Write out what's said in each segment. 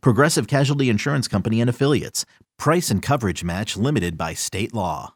Progressive Casualty Insurance Company and Affiliates. Price and coverage match limited by state law.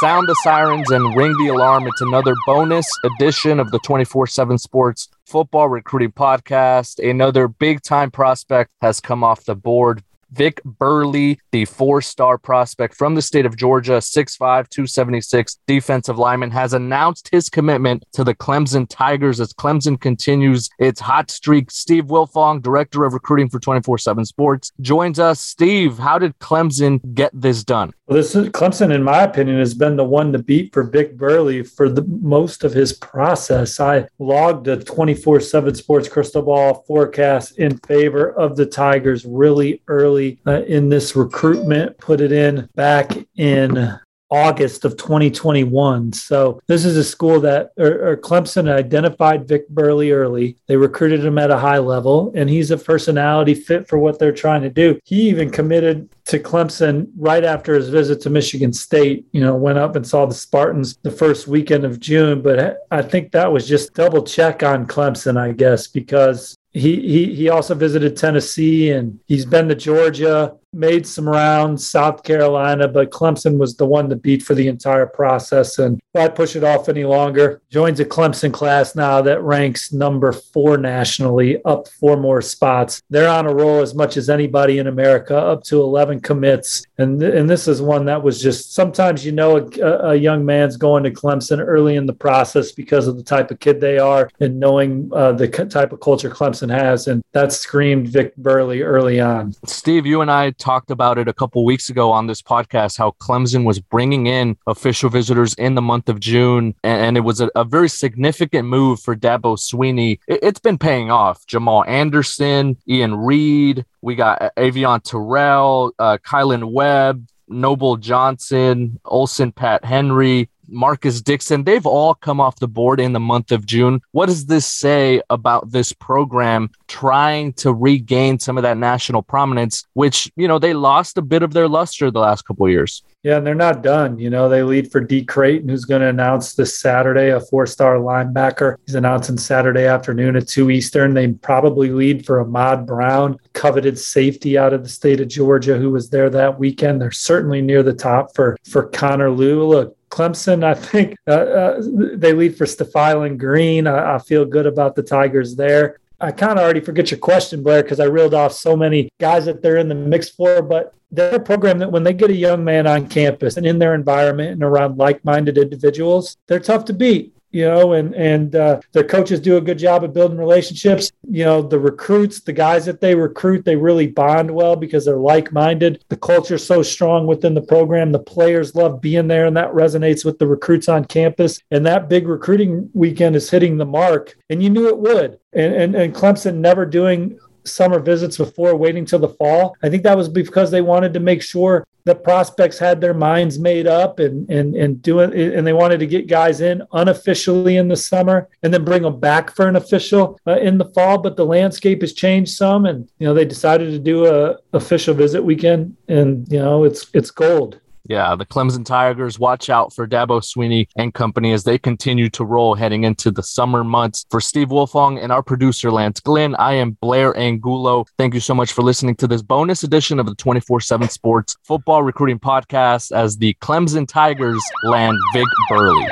Sound the sirens and ring the alarm. It's another bonus edition of the 24 7 Sports Football Recruiting Podcast. Another big time prospect has come off the board. Vic Burley, the four star prospect from the state of Georgia, 6'5, 276 defensive lineman, has announced his commitment to the Clemson Tigers as Clemson continues its hot streak. Steve Wiltfong, director of recruiting for 24 7 Sports, joins us. Steve, how did Clemson get this done? Well, this is, Clemson, in my opinion, has been the one to beat for Vic Burley for the most of his process. I logged a 24 7 Sports crystal ball forecast in favor of the Tigers really early uh, in this recruitment, put it in back in August of 2021. So this is a school that or, or, Clemson identified Vic Burley early. They recruited him at a high level, and he's a personality fit for what they're trying to do. He even committed to Clemson right after his visit to Michigan State. You know, went up and saw the Spartans the first weekend of June. But I think that was just double check on Clemson, I guess, because he, he he also visited Tennessee and he's been to Georgia made some rounds, South Carolina, but Clemson was the one to beat for the entire process. And why push it off any longer? Joins a Clemson class now that ranks number four nationally, up four more spots. They're on a roll as much as anybody in America, up to 11 commits. And, and this is one that was just sometimes you know a, a young man's going to Clemson early in the process because of the type of kid they are and knowing uh, the type of culture Clemson has. And that screamed Vic Burley early on. Steve, you and I talked about it a couple weeks ago on this podcast how Clemson was bringing in official visitors in the month of June, and, it was a, a, very significant move for Dabo Swinney. It, has been paying off. Jamal Anderson, Ian Reed, we got Avieon Terrell, uh, Kylan Webb, Noble Johnson, Olsen Patt-Henry, Marcus Dixon, they've all come off the board in the month of June. What does this say about this program trying to regain some of that national prominence, which, you know, they lost a bit of their luster the last couple years? Yeah, and they're not done. You know, they lead for Dee Crayton, who's going to announce this Saturday, a four star linebacker. He's announcing Saturday afternoon at 2 Eastern. They probably lead for Ahmad Brown, coveted safety out of the state of Georgia, who was there that weekend. They're certainly near the top for, for Connor Lew. Look, Clemson, I think uh, uh, they lead for Stephiylan Green. I, I, feel good about the Tigers there. I kind of already forget your question, Blair, because I reeled off so many guys that they're in the mix for. But they're a program that when they get a young man on campus and in their environment and around like-minded individuals, they're tough to beat you know, and and uh, their coaches do a good job of building relationships. You know, the recruits, the guys that they recruit, they really bond well because they're like-minded. The culture's so strong within the program. The players love being there, and that resonates with the recruits on campus. And that big recruiting weekend is hitting the mark, and you knew it would. And and, and Clemson never doing summer visits before waiting till the fall. I think that was because they wanted to make sure the prospects had their minds made up and and and doing and they wanted to get guys in unofficially in the summer and then bring them back for an official uh, in the fall. But the landscape has changed some, and you know they decided to do a official visit weekend, and you know it's it's gold. Yeah, the Clemson Tigers, watch out for Dabo Swinney and company as they continue to roll heading into the summer months. For Steve Wiltfong and our producer, Lance Glenn, I am Blair Angulo. Thank you so much for listening to this bonus edition of the 24 7 Sports Football Recruiting Podcast as the Clemson Tigers land Vic Burley.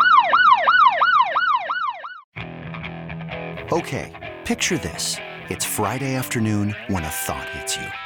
Okay, picture this. It's Friday afternoon when a thought hits you.